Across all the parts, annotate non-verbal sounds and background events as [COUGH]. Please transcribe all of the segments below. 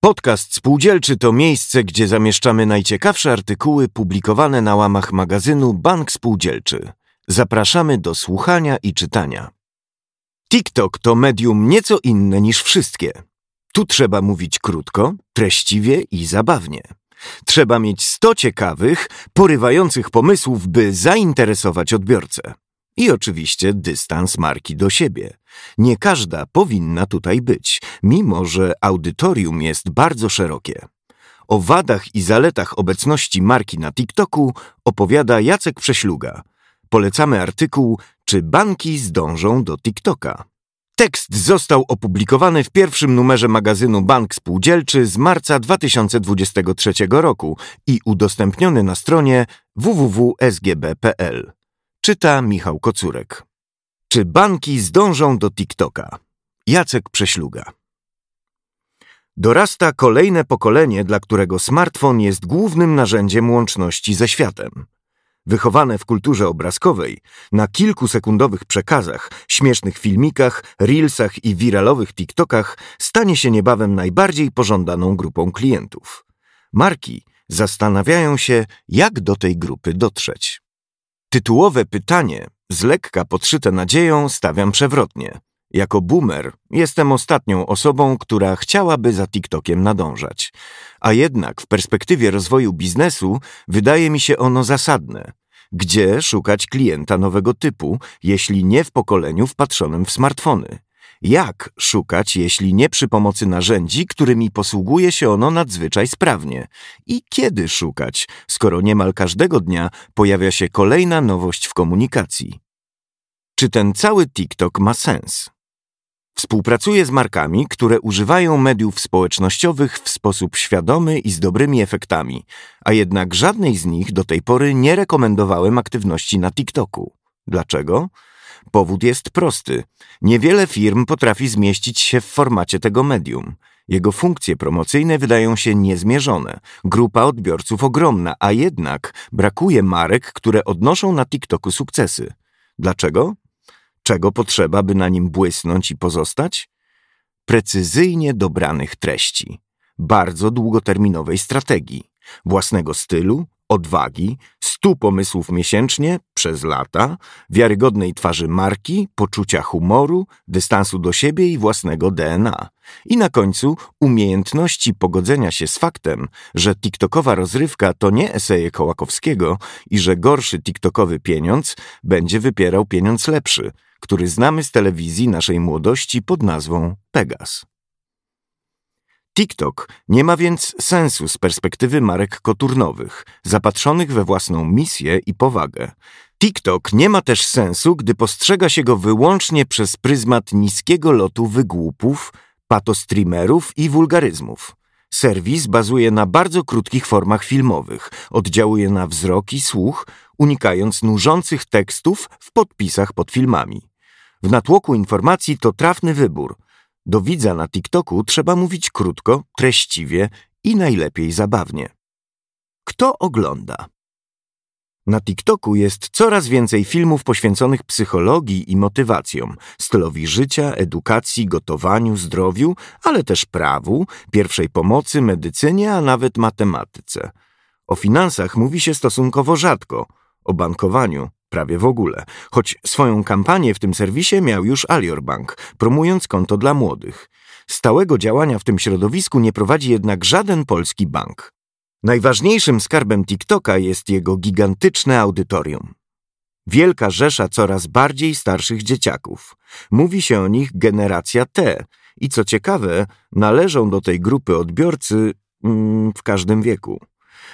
Podcast Spółdzielczy to miejsce, gdzie zamieszczamy najciekawsze artykuły publikowane na łamach magazynu Bank Spółdzielczy. Zapraszamy do słuchania i czytania. TikTok to medium nieco inne niż wszystkie. Tu trzeba mówić krótko, treściwie i zabawnie. Trzeba mieć 100 ciekawych, porywających pomysłów, by zainteresować odbiorcę. I oczywiście dystans marki do siebie. Nie każda powinna tutaj być, mimo że audytorium jest bardzo szerokie. O wadach i zaletach obecności marki na TikToku opowiada Jacek Prześluga. Polecamy artykuł Czy banki zdążą do TikToka? Tekst został opublikowany w pierwszym numerze magazynu Bank Spółdzielczy z marca 2023 roku i udostępniony na stronie www.sgb.pl. Czyta Michał Kocurek. Czy banki zdążą do TikToka? Jacek Prześluga. Dorasta kolejne pokolenie, dla którego smartfon jest głównym narzędziem łączności ze światem. Wychowane w kulturze obrazkowej, na kilkusekundowych przekazach, śmiesznych filmikach, reelsach i wiralowych TikTokach stanie się niebawem najbardziej pożądaną grupą klientów. Marki zastanawiają się, jak do tej grupy dotrzeć. Tytułowe pytanie, z lekka podszyte nadzieją, stawiam przewrotnie. Jako boomer jestem ostatnią osobą, która chciałaby za TikTokiem nadążać. A jednak w perspektywie rozwoju biznesu wydaje mi się ono zasadne. Gdzie szukać klienta nowego typu, jeśli nie w pokoleniu wpatrzonym w smartfony? Jak szukać, jeśli nie przy pomocy narzędzi, którymi posługuje się ono nadzwyczaj sprawnie? I kiedy szukać, skoro niemal każdego dnia pojawia się kolejna nowość w komunikacji? Czy ten cały TikTok ma sens? Współpracuję z markami, które używają mediów społecznościowych w sposób świadomy i z dobrymi efektami, a jednak żadnej z nich do tej pory nie rekomendowałem aktywności na TikToku. Dlaczego? Powód jest prosty. Niewiele firm potrafi zmieścić się w formacie tego medium. Jego funkcje promocyjne wydają się niezmierzone, grupa odbiorców ogromna, a jednak brakuje marek, które odnoszą na TikToku sukcesy. Dlaczego? Czego potrzeba, by na nim błysnąć i pozostać? Precyzyjnie dobranych treści, bardzo długoterminowej strategii, własnego stylu, odwagi, stu pomysłów miesięcznie przez lata, wiarygodnej twarzy marki, poczucia humoru, dystansu do siebie i własnego DNA. I na końcu umiejętności pogodzenia się z faktem, że TikTokowa rozrywka to nie eseje Kołakowskiego i że gorszy TikTokowy pieniądz będzie wypierał pieniądz lepszy, który znamy z telewizji naszej młodości pod nazwą Pegas. TikTok nie ma więc sensu z perspektywy marek koturnowych, zapatrzonych we własną misję i powagę. TikTok nie ma też sensu, gdy postrzega się go wyłącznie przez pryzmat niskiego lotu wygłupów, patostreamerów i wulgaryzmów. Serwis bazuje na bardzo krótkich formach filmowych, oddziałuje na wzrok i słuch, unikając nużących tekstów w podpisach pod filmami. W natłoku informacji to trafny wybór – do widza na TikToku trzeba mówić krótko, treściwie i najlepiej zabawnie. Kto ogląda? Na TikToku jest coraz więcej filmów poświęconych psychologii i motywacjom, stylowi życia, edukacji, gotowaniu, zdrowiu, ale też prawu, pierwszej pomocy, medycynie, a nawet matematyce. O finansach mówi się stosunkowo rzadko, o bankowaniu prawie w ogóle, choć swoją kampanię w tym serwisie miał już Alior Bank, promując konto dla młodych. Stałego działania w tym środowisku nie prowadzi jednak żaden polski bank. Najważniejszym skarbem TikToka jest jego gigantyczne audytorium. Wielka rzesza coraz bardziej starszych dzieciaków. Mówi się o nich generacja T i co ciekawe, należą do tej grupy odbiorcy mm, w każdym wieku.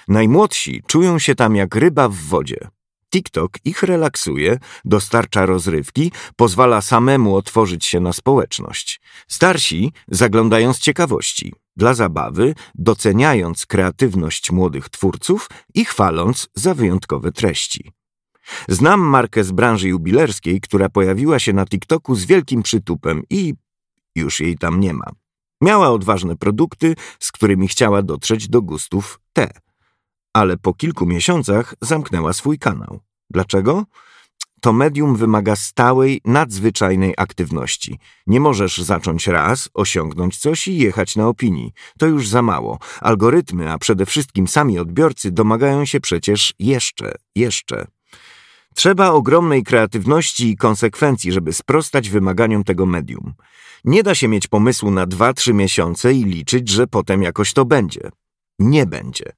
Najmłodsi czują się tam jak ryba w wodzie. TikTok ich relaksuje, dostarcza rozrywki, pozwala samemu otworzyć się na społeczność. Starsi zaglądają z ciekawości, dla zabawy, doceniając kreatywność młodych twórców i chwaląc za wyjątkowe treści. Znam markę z branży jubilerskiej, która pojawiła się na TikToku z wielkim przytupem i już jej tam nie ma. Miała odważne produkty, z którymi chciała dotrzeć do gustów T ale po kilku miesiącach zamknęła swój kanał. Dlaczego? to medium wymaga stałej, nadzwyczajnej aktywności. Nie możesz zacząć raz, osiągnąć coś i jechać na opinii. To już za mało. Algorytmy, a przede wszystkim sami odbiorcy domagają się przecież jeszcze, jeszcze. Trzeba ogromnej kreatywności i konsekwencji, żeby sprostać wymaganiom tego medium. Nie da się mieć pomysłu na dwa, trzy miesiące i liczyć, że potem jakoś to będzie. Nie będzie.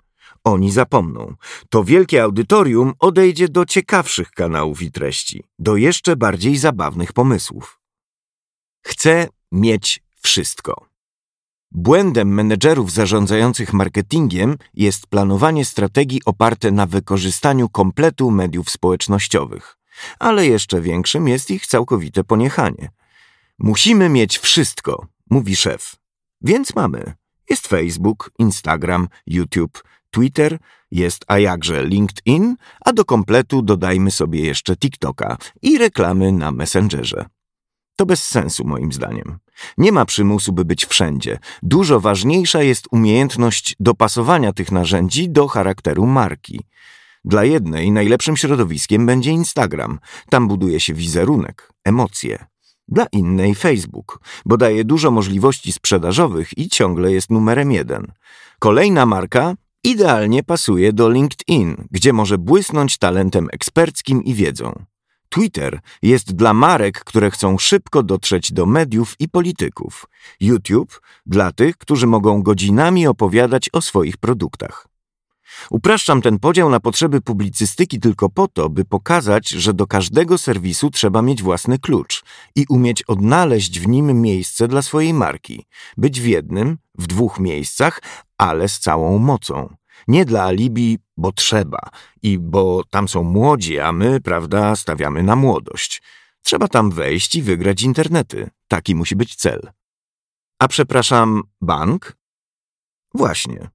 Oni zapomną. To wielkie audytorium odejdzie do ciekawszych kanałów i treści, do jeszcze bardziej zabawnych pomysłów. Chcę mieć wszystko. Błędem menedżerów zarządzających marketingiem jest planowanie strategii oparte na wykorzystaniu kompletu mediów społecznościowych, ale jeszcze większym jest ich całkowite poniechanie. Musimy mieć wszystko, mówi szef. Więc mamy. Jest Facebook, Instagram, YouTube, Twitter, jest a jakże LinkedIn, a do kompletu dodajmy sobie jeszcze TikToka i reklamy na Messengerze. To bez sensu moim zdaniem. Nie ma przymusu, by być wszędzie. Dużo ważniejsza jest umiejętność dopasowania tych narzędzi do charakteru marki. Dla jednej najlepszym środowiskiem będzie Instagram. Tam buduje się wizerunek, emocje. Dla innej Facebook, bo daje dużo możliwości sprzedażowych i ciągle jest numerem jeden. Kolejna marka idealnie pasuje do LinkedIn, gdzie może błysnąć talentem eksperckim i wiedzą. Twitter jest dla marek, które chcą szybko dotrzeć do mediów i polityków. YouTube dla tych, którzy mogą godzinami opowiadać o swoich produktach. Upraszczam ten podział na potrzeby publicystyki tylko po to, by pokazać, że do każdego serwisu trzeba mieć własny klucz i umieć odnaleźć w nim miejsce dla swojej marki. Być w jednym, w dwóch miejscach, ale z całą mocą. Nie dla alibi, bo trzeba i bo tam są młodzi, a my, prawda, stawiamy na młodość. Trzeba tam wejść i wygrać internety. Taki musi być cel. A przepraszam, bank? Właśnie.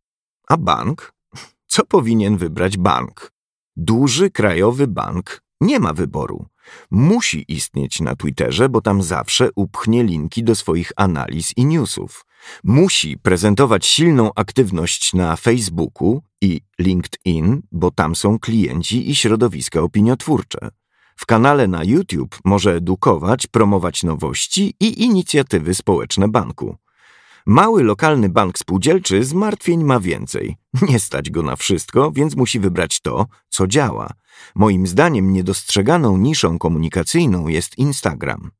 A bank? Co powinien wybrać bank? Duży krajowy bank nie ma wyboru. Musi istnieć na Twitterze, bo tam zawsze upchnie linki do swoich analiz i newsów. Musi prezentować silną aktywność na Facebooku i LinkedIn, bo tam są klienci i środowiska opiniotwórcze. W kanale na YouTube może edukować, promować nowości i inicjatywy społeczne banku. Mały lokalny bank spółdzielczy zmartwień ma więcej. Nie stać go na wszystko, więc musi wybrać to, co działa. Moim zdaniem niedostrzeganą niszą komunikacyjną jest Instagram,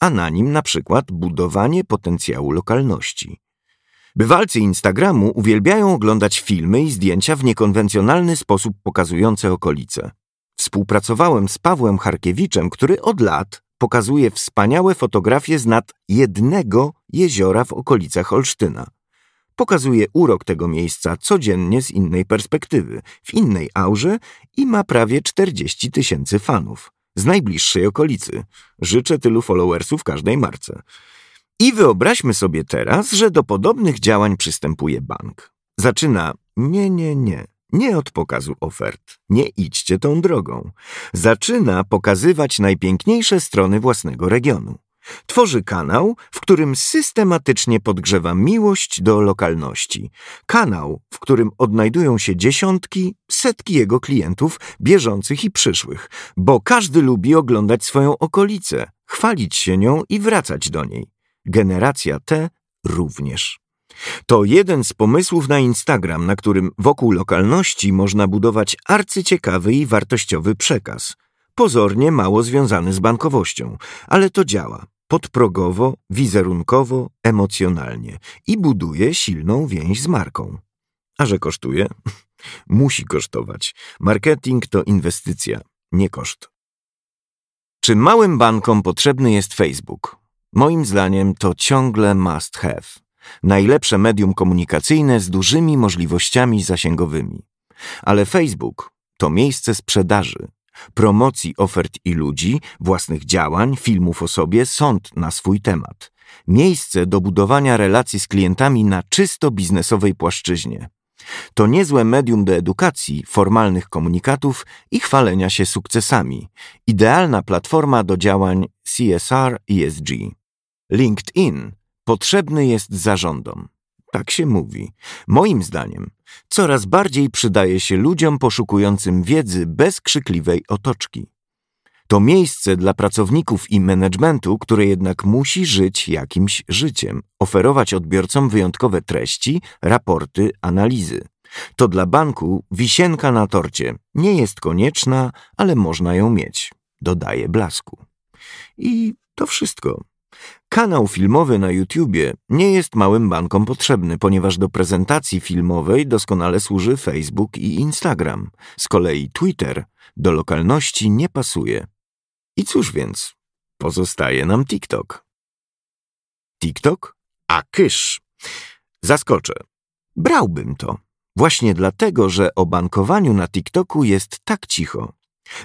a na nim na przykład budowanie potencjału lokalności. Bywalcy Instagramu uwielbiają oglądać filmy i zdjęcia w niekonwencjonalny sposób pokazujące okolice. Współpracowałem z Pawłem Harkiewiczem, który od lat pokazuje wspaniałe fotografie z nad jednego jeziora w okolicach Olsztyna. Pokazuje urok tego miejsca codziennie z innej perspektywy, w innej aurze i ma prawie 40 tysięcy fanów. Z najbliższej okolicy. Życzę tylu followersów każdej marce. I wyobraźmy sobie teraz, że do podobnych działań przystępuje bank. Zaczyna nie, nie, nie. Nie od pokazu ofert. Nie idźcie tą drogą. Zaczyna pokazywać najpiękniejsze strony własnego regionu. Tworzy kanał, w którym systematycznie podgrzewa miłość do lokalności. Kanał, w którym odnajdują się dziesiątki, setki jego klientów, bieżących i przyszłych, bo każdy lubi oglądać swoją okolicę, chwalić się nią i wracać do niej. Generacja T również. To jeden z pomysłów na Instagram, na którym wokół lokalności można budować arcyciekawy i wartościowy przekaz. Pozornie mało związany z bankowością, ale to działa podprogowo, wizerunkowo, emocjonalnie i buduje silną więź z marką. A że kosztuje? [LAUGHS] Musi kosztować. Marketing to inwestycja, nie koszt. Czy małym bankom potrzebny jest Facebook? Moim zdaniem to ciągle must have. Najlepsze medium komunikacyjne z dużymi możliwościami zasięgowymi. Ale Facebook to miejsce sprzedaży, promocji ofert i ludzi, własnych działań, filmów o sobie, sąd na swój temat. Miejsce do budowania relacji z klientami na czysto biznesowej płaszczyźnie. To niezłe medium do edukacji, formalnych komunikatów i chwalenia się sukcesami. Idealna platforma do działań CSR ESG. LinkedIn potrzebny jest zarządom. Tak się mówi. Moim zdaniem coraz bardziej przydaje się ludziom poszukującym wiedzy bez krzykliwej otoczki. To miejsce dla pracowników i managementu, które jednak musi żyć jakimś życiem, oferować odbiorcom wyjątkowe treści, raporty, analizy. To dla banku wisienka na torcie. Nie jest konieczna, ale można ją mieć. Dodaje blasku. I to wszystko. Kanał filmowy na YouTubie nie jest małym bankom potrzebny, ponieważ do prezentacji filmowej doskonale służy Facebook i Instagram. Z kolei Twitter do lokalności nie pasuje. I cóż więc? Pozostaje nam TikTok. TikTok? A kysz! Zaskoczę. Brałbym to. Właśnie dlatego, że o bankowaniu na TikToku jest tak cicho,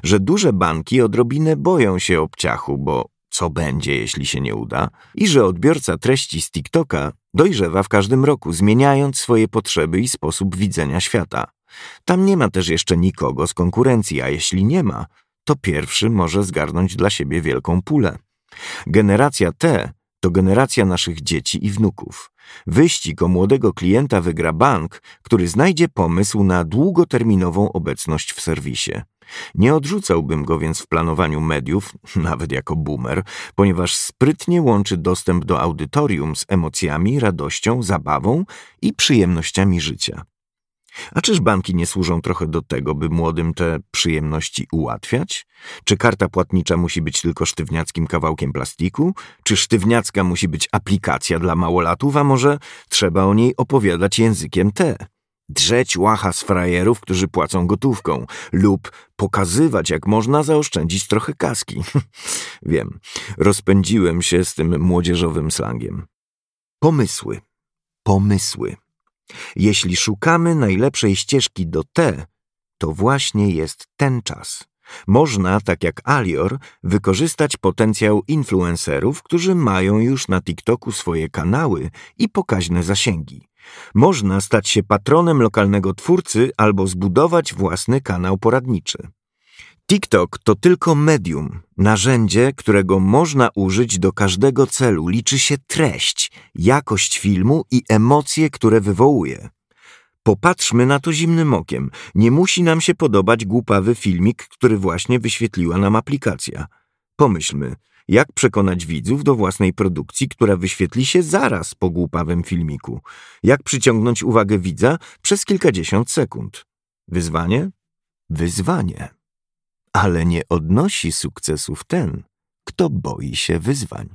że duże banki odrobinę boją się obciachu, bo co będzie, jeśli się nie uda, i że odbiorca treści z TikToka dojrzewa w każdym roku, zmieniając swoje potrzeby i sposób widzenia świata. Tam nie ma też jeszcze nikogo z konkurencji, a jeśli nie ma, to pierwszy może zgarnąć dla siebie wielką pulę. Generacja T to generacja naszych dzieci i wnuków. Wyścig o młodego klienta wygra bank, który znajdzie pomysł na długoterminową obecność w serwisie. Nie odrzucałbym go więc w planowaniu mediów, [LAUGHS] nawet jako boomer, ponieważ sprytnie łączy dostęp do audytorium z emocjami, radością, zabawą i przyjemnościami życia. A czyż banki nie służą trochę do tego, by młodym te przyjemności ułatwiać? Czy karta płatnicza musi być tylko sztywniackim kawałkiem plastiku? Czy sztywniacka musi być aplikacja dla małolatów, a może trzeba o niej opowiadać językiem T? Drzeć łacha z frajerów, którzy płacą gotówką, lub pokazywać, jak można zaoszczędzić trochę kaski. [LAUGHS] Wiem, rozpędziłem się z tym młodzieżowym slangiem. Pomysły. Pomysły. Jeśli szukamy najlepszej ścieżki do T, to właśnie jest ten czas. Można, tak jak Alior, wykorzystać potencjał influencerów, którzy mają już na TikToku swoje kanały i pokaźne zasięgi. Można stać się patronem lokalnego twórcy albo zbudować własny kanał poradniczy. TikTok to tylko medium, narzędzie, którego można użyć do każdego celu. Liczy się treść, jakość filmu i emocje, które wywołuje. Popatrzmy na to zimnym okiem. Nie musi nam się podobać głupawy filmik, który właśnie wyświetliła nam aplikacja. Pomyślmy, jak przekonać widzów do własnej produkcji, która wyświetli się zaraz po głupawym filmiku? Jak przyciągnąć uwagę widza przez kilkadziesiąt sekund? Wyzwanie? Wyzwanie ale nie odnosi sukcesów ten, kto boi się wyzwań.